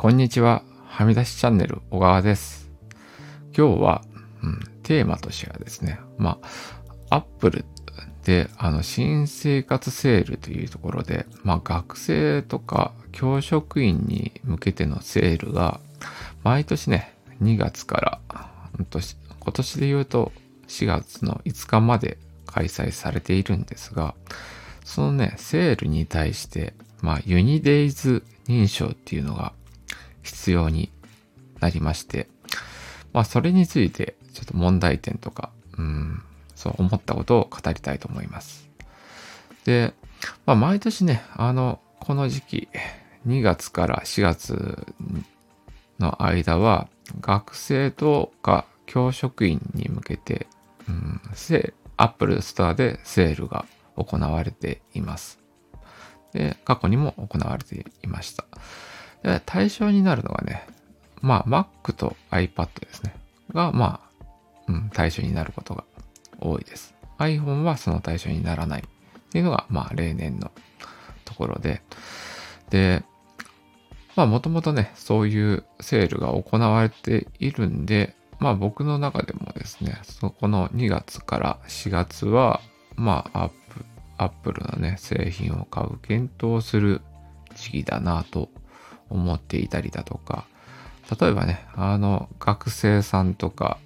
こんにちは。はみ出しチャンネル小川です。今日は、うん、テーマとしてはですね、まあ、アップルで、あの、新生活セールというところで、まあ、学生とか教職員に向けてのセールが、毎年ね、2月から、うんと今年で言うと4月の5日まで開催されているんですが、そのね、セールに対して、まあ、 UNiDAYS 認証っていうのが必要になりまして、まあ、それについて、ちょっと問題点とか、うん、そう思ったことを語りたいと思います。で、まあ、毎年ね、あの、この時期、2月から4月の間は、学生とか教職員に向けて、うん、 Apple Store でセールが行われています。で、過去にも行われていました。で対象になるのがね、まあ Mac と iPad ですね。が、まあ、うん、対象になることが多いです。iPhone はその対象にならないっていうのが、まあ例年のところで。で、まあもともとね、そういうセールが行われているんで、まあ僕の中でもですね、そこの2月から4月は、まあアップ、アップルのね、製品を買う検討する時期だなと思っていたりだとか、例えばね、あの、学生さんとか、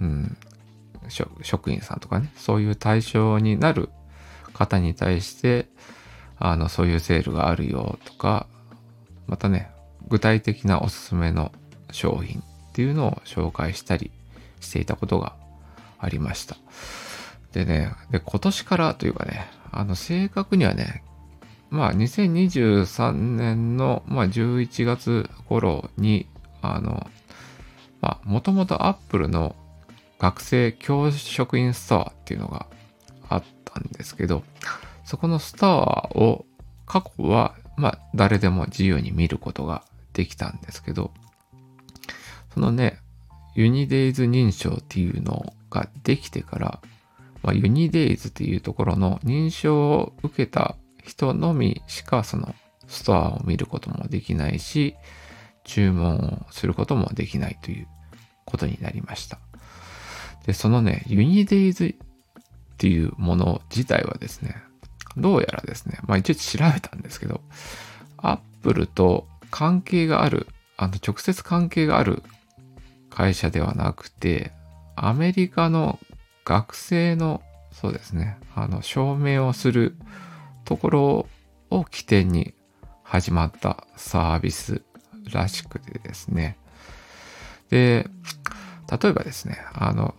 うん、職員さんとかね、そういう対象になる方に対して、あの、そういうセールがあるよとか、またね、具体的なおすすめの商品っていうのを紹介したりしていたことがありました。でね、で、今年からというかね、あの、正確にはね、まあ、2023年の、まあ、11月頃に、あの、まあ、もともとアップルの学生教職員ストアっていうのがあったんですけど、そこのストアを過去は、まあ、誰でも自由に見ることができたんですけど、そのね、ユニデイズ認証っていうのができてから、まあ、ユニデイズっていうところの認証を受けた人のみしかそのストアを見ることもできないし、注文をすることもできないということになりました。で、そのね、ユニデイズっていうもの自体はですね、どうやらですね、まあ一応調べたんですけど、アップルと関係がある、あの直接関係がある会社ではなくて、アメリカの学生の、そうですね、あの、証明をするところを起点に始まったサービスらしくてですね。で、例えばですね、あの、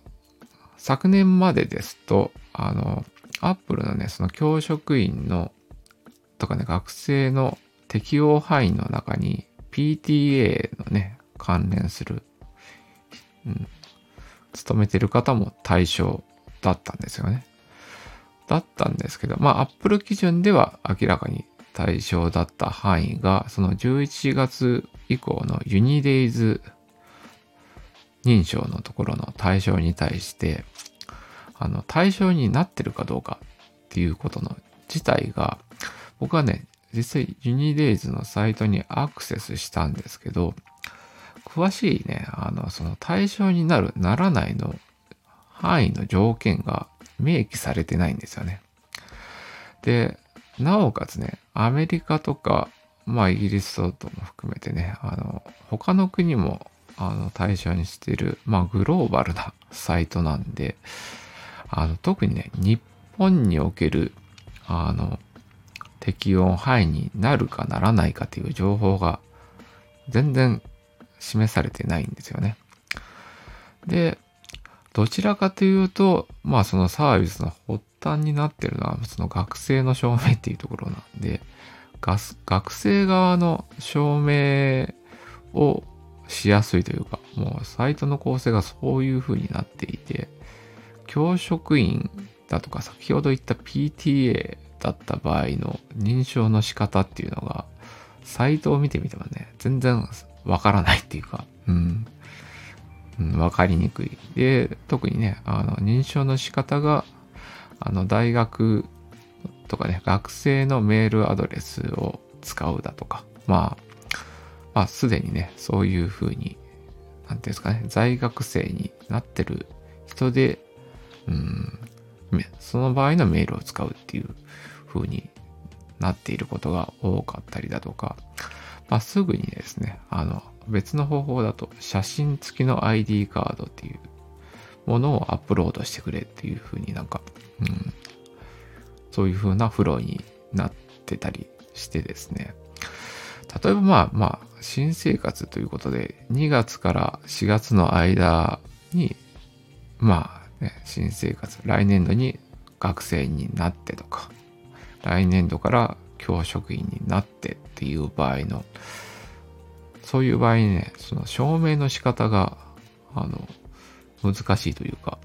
昨年までですと、あの、アップルのね、その教職員の、とかね、学生の適用範囲の中に PTA のね、関連する、うん、勤めてる方も対象だったんですよね。だったんですけど、まあ、アップル基準では明らかに対象だった範囲が、その11月以降のユニデイズ認証のところの対象に対して、あの、対象になってるかどうかっていうことの自体が、僕はね、実際ユニデイズのサイトにアクセスしたんですけど、詳しいね、あの、その対象になる、ならないの範囲の条件が明記されてないんですよね。で、なおかつね、アメリカとか、まあイギリスとも含めてね、あの、他の国もあの対象にしてる、まあグローバルなサイトなんで、あの、特にね、日本における、あの、適用範囲になるかならないかという情報が全然示されてないんですよね。で、どちらかというと、まあそのサービスの発端になってるのは、その学生の証明っていうところなんで、学生側の証明をしやすいというか、もうサイトの構成がそういう風になっていて、教職員だとか先ほど言った PTA だった場合の認証の仕方っていうのが、サイトを見てみてもね、全然わからないっていうか、うん。わかりにくい。で、特にね、あの、認証の仕方が、あの、大学とかね、学生のメールアドレスを使うだとか、まあ、まあ、すでにね、そういうふうに、なんていうんですかね、在学生になってる人で、うん、その場合のメールを使うっていう風になっていることが多かったりだとか、まあ、すぐにですね、あの、別の方法だと写真付きの ID カードっていうものをアップロードしてくれっていう風になんか、うん、そういう風なフローになってたりしてですね。例えばまあまあ、新生活ということで、2月から4月の間に、まあね、新生活、来年度に学生になってとか、来年度から教職員になってっていう場合の、そういう場合ね、その証明の仕方が、あの、難しいというか、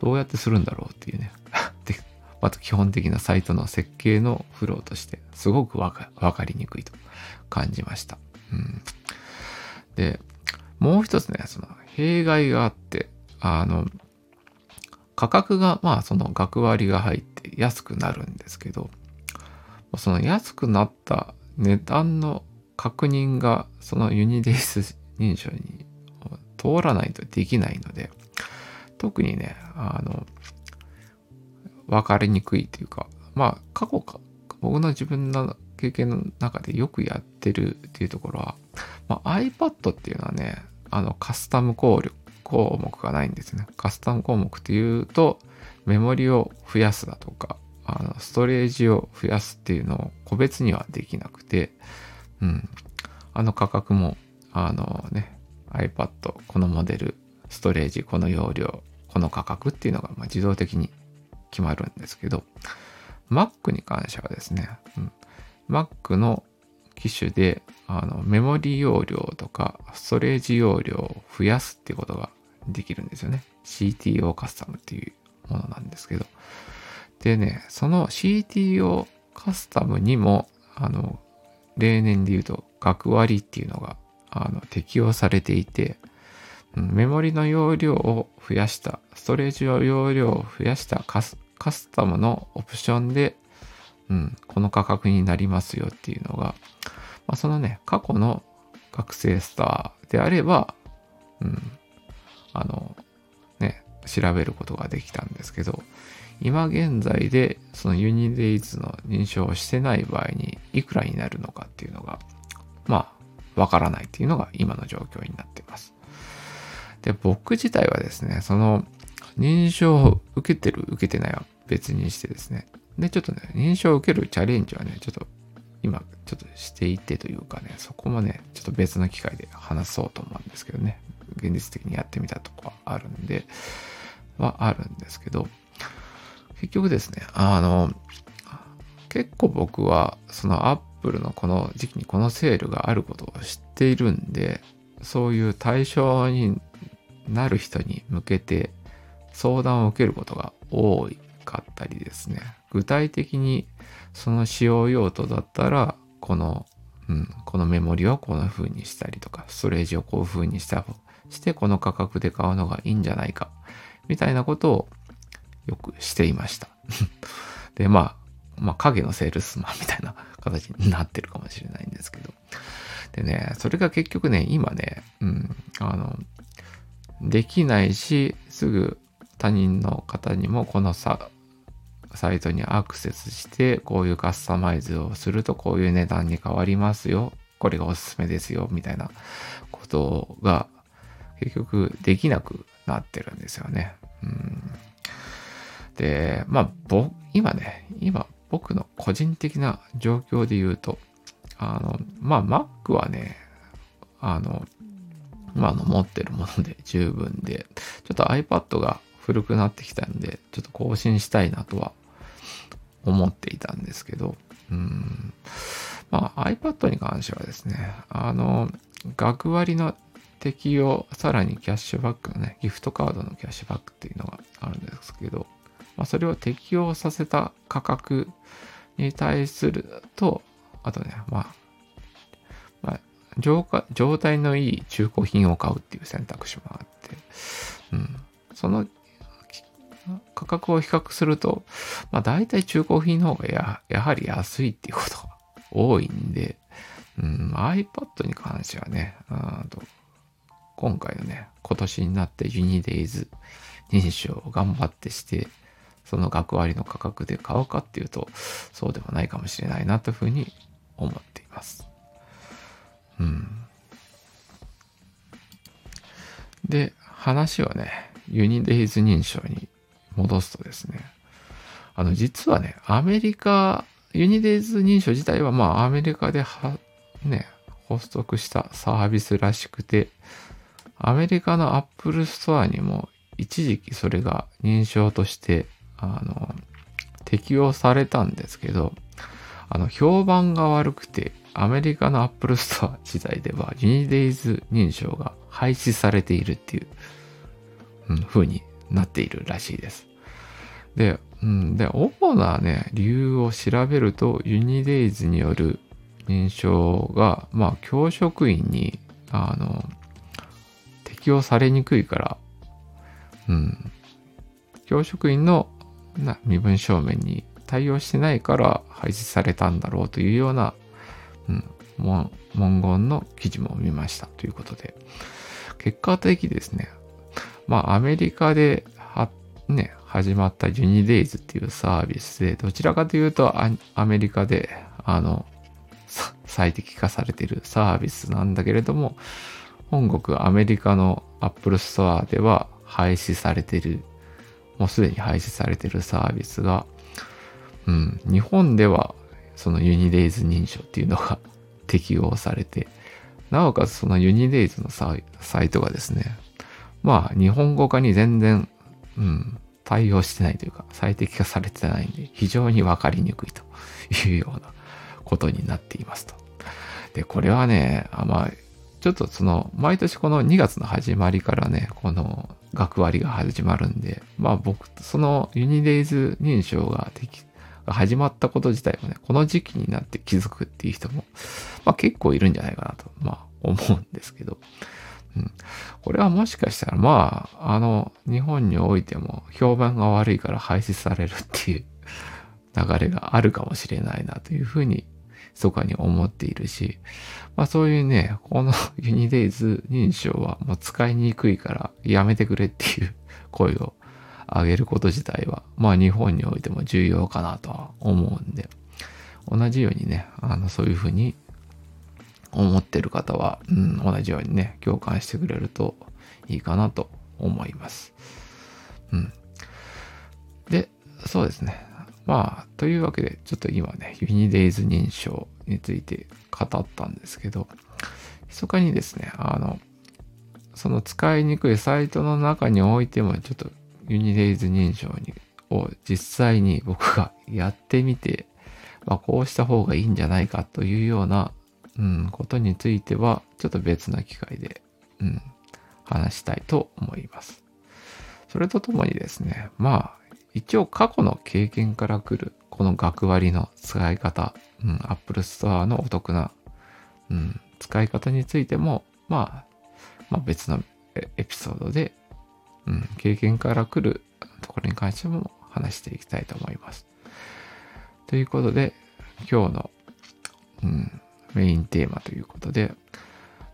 どうやってするんだろうっていうね。で、また基本的なサイトの設計のフローとして、すごくわかわかりにくいと感じました。うん。で、もう一つね、その弊害があって、あの、価格が、まあその学割が入って安くなるんですけど、その安くなった値段の確認がそのユニデース認証に通らないとできないので、特にね、あの、分かりにくいというか、まあ、過去か、僕の自分の経験の中でよくやってるっていうところは、まあ、iPad っていうのはね、あの、カスタム項項目がないんですね。カスタム項目っていうと、メモリを増やすだとか、あのストレージを増やすっていうのを個別にはできなくて、うん。あの価格も、あのね、iPad、このモデル、ストレージ、この容量、この価格っていうのがま自動的に決まるんですけど、Mac に関してはですね、うん、Mac の機種であのメモリ容量とかストレージ容量を増やすっていうことができるんですよね。CTO カスタムっていうものなんですけど。でね、その CTO カスタムにも、あの、例年で言うと、学割っていうのが、あの、適用されていて、メモリの容量を増やした、ストレージの容量を増やしたカスカスタムのオプションで、うん、この価格になりますよっていうのが、まあ、そのね、過去の学生スターであれば、うん、あの、調べることができたんですけど、今現在でそのユニデイズの認証をしてない場合にいくらになるのかっていうのが、まあ、わからないっていうのが今の状況になっています。で、僕自体はですね、その認証を受けてる、受けてないは別にしてですね、で、ちょっとね、認証を受けるチャレンジはね、ちょっと今ちょっとしていてというかね、そこもね、ちょっと別の機会で話そうと思うんですけどね、現実的にやってみたとこはあるんで、はあるんですけど、結局ですね、あの、結構僕は、そのアップルのこの時期にこのセールがあることを知っているんで、そういう対象になる人に向けて相談を受けることが多かったりですね。具体的にその使用用途だったら、この、うん、このメモリをこんな風にしたりとか、ストレージをこういう風にしたして、この価格で買うのがいいんじゃないか、みたいなことをよくしていました。で、まあ、まあ、影のセールスマンみたいな形になってるかもしれないんですけど。でね、それが結局ね、今ね、うん、あの、できないし、すぐ他人の方にもこのさ、サイトにアクセスして、こういうカスタマイズをするとこういう値段に変わりますよ。これがおすすめですよ。みたいなことが結局できなくなってるんですよね。うんで、まあ、ぼ、今ね、今僕の個人的な状況で言うと、あの、まあ、Mac はね、あの、まあ、の持ってるもので 十分で、ちょっと iPad が古くなってきたんで、ちょっと更新したいなとは思っていたんですけど、うん、まあ iPad に関してはですね、あの、学割の適用、さらにキャッシュバックのね、ギフトカードのキャッシュバックっていうのがあるんですけど、まあ、それを適用させた価格に対すると、あとね、まあ、まあ、状状態のいい中古品を買うっていう選択肢もあって、うん、その価格を比較すると、まあ大体中古品の方がややはり安いっていうことが多いんで、うん、iPad に関してはね、あと今回のね、今年になってユニデイズ認証を頑張ってして、その学割の価格で買うかっていうと、そうでもないかもしれないなというふうに思っています。うん。で、話をね、 UNiDAYS 認証に戻すとですね、あの、実はね、アメリカ、 UNiDAYS 認証自体は、まあ、アメリカでは、ね、発足したサービスらしくて、アメリカの Apple Store にも一時期それが認証として、あの、適用されたんですけど、あの、評判が悪くて、アメリカの Apple Store 自体では UNiDAYS 認証が廃止されているっていう、うん、風になっているらしいです。で、うん、で、主なね、理由を調べると、 UNiDAYS による認証が、まあ、教職員に、あの、適用されにくいから、うん、教職員のな身分証明に対応してないから廃止されたんだろうというような、うん、文言の記事も見ましたということで、結果的ですね、まあアメリカでは、ね、始まったユニデイズっていうサービスで、どちらかというとアメリカで、あの、最適化されているサービスなんだけれども、本国アメリカの Apple Store では廃止されている、もうすでに廃止されているサービスが、うん、日本ではそのユニデイズ認証っていうのが適用されて、なおかつそのユニデイズのサイトがですね、まあ日本語化に全然、うん、対応してないというか、最適化されてないんで、非常にわかりにくいというようなことになっていますと。で、これはね、あまあ、ちょっとその、毎年この2月の始まりからね、この学割が始まるんで、まあ僕、そのユニデイズ認証がが始まったこと自体もね、この時期になって気づくっていう人も、まあ結構いるんじゃないかなと、まあ思うんですけど、うん。これはもしかしたら、まあ、あの、日本においても評判が悪いから廃止されるっていう流れがあるかもしれないなというふうに、密かに思っているし、まあそういうね、この ユニデイズ認証はもう使いにくいからやめてくれっていう 声を上げること自体は、まあ日本においても重要かなとは思うんで、同じようにね、あの、そういうふうに思ってる方は、うん、同じようにね、共感してくれるといいかなと思います。うん。で、そうですね。まあ、というわけで、ちょっと今ね、ユニデイズ認証について語ったんですけど、密かにですね、あの、その使いにくいサイトの中においても、ちょっとユニデイズ認証にを実際に僕がやってみて、まあ、こうした方がいいんじゃないかというような、うん、ことについては、ちょっと別な機会で、うん、話したいと思います。それとともにですね、まあ、一応過去の経験から来る、この学割の使い方、うん、Apple Store のお得な、うん、使い方についても、まあ、まあ別のエピソードでうん、経験から来るところに関しても話していきたいと思います。ということで、今日の、うん、メインテーマということで、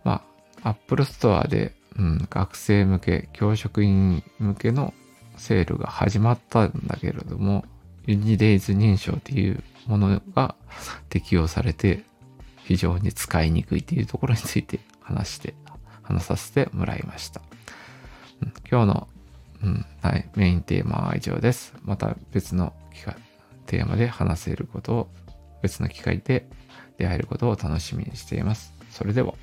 まあ、Apple Store で、うん、学生向け、教職員向けのセールが始まったんだけれども、ユニデイズ認証っていうものが適用されて、非常に使いにくいっていうところについて話して、話させてもらいました。今日の、うん、はい、メインテーマは以上です。また別の機会、テーマで話せることを、別の機会で出会えることを楽しみにしています。それでは。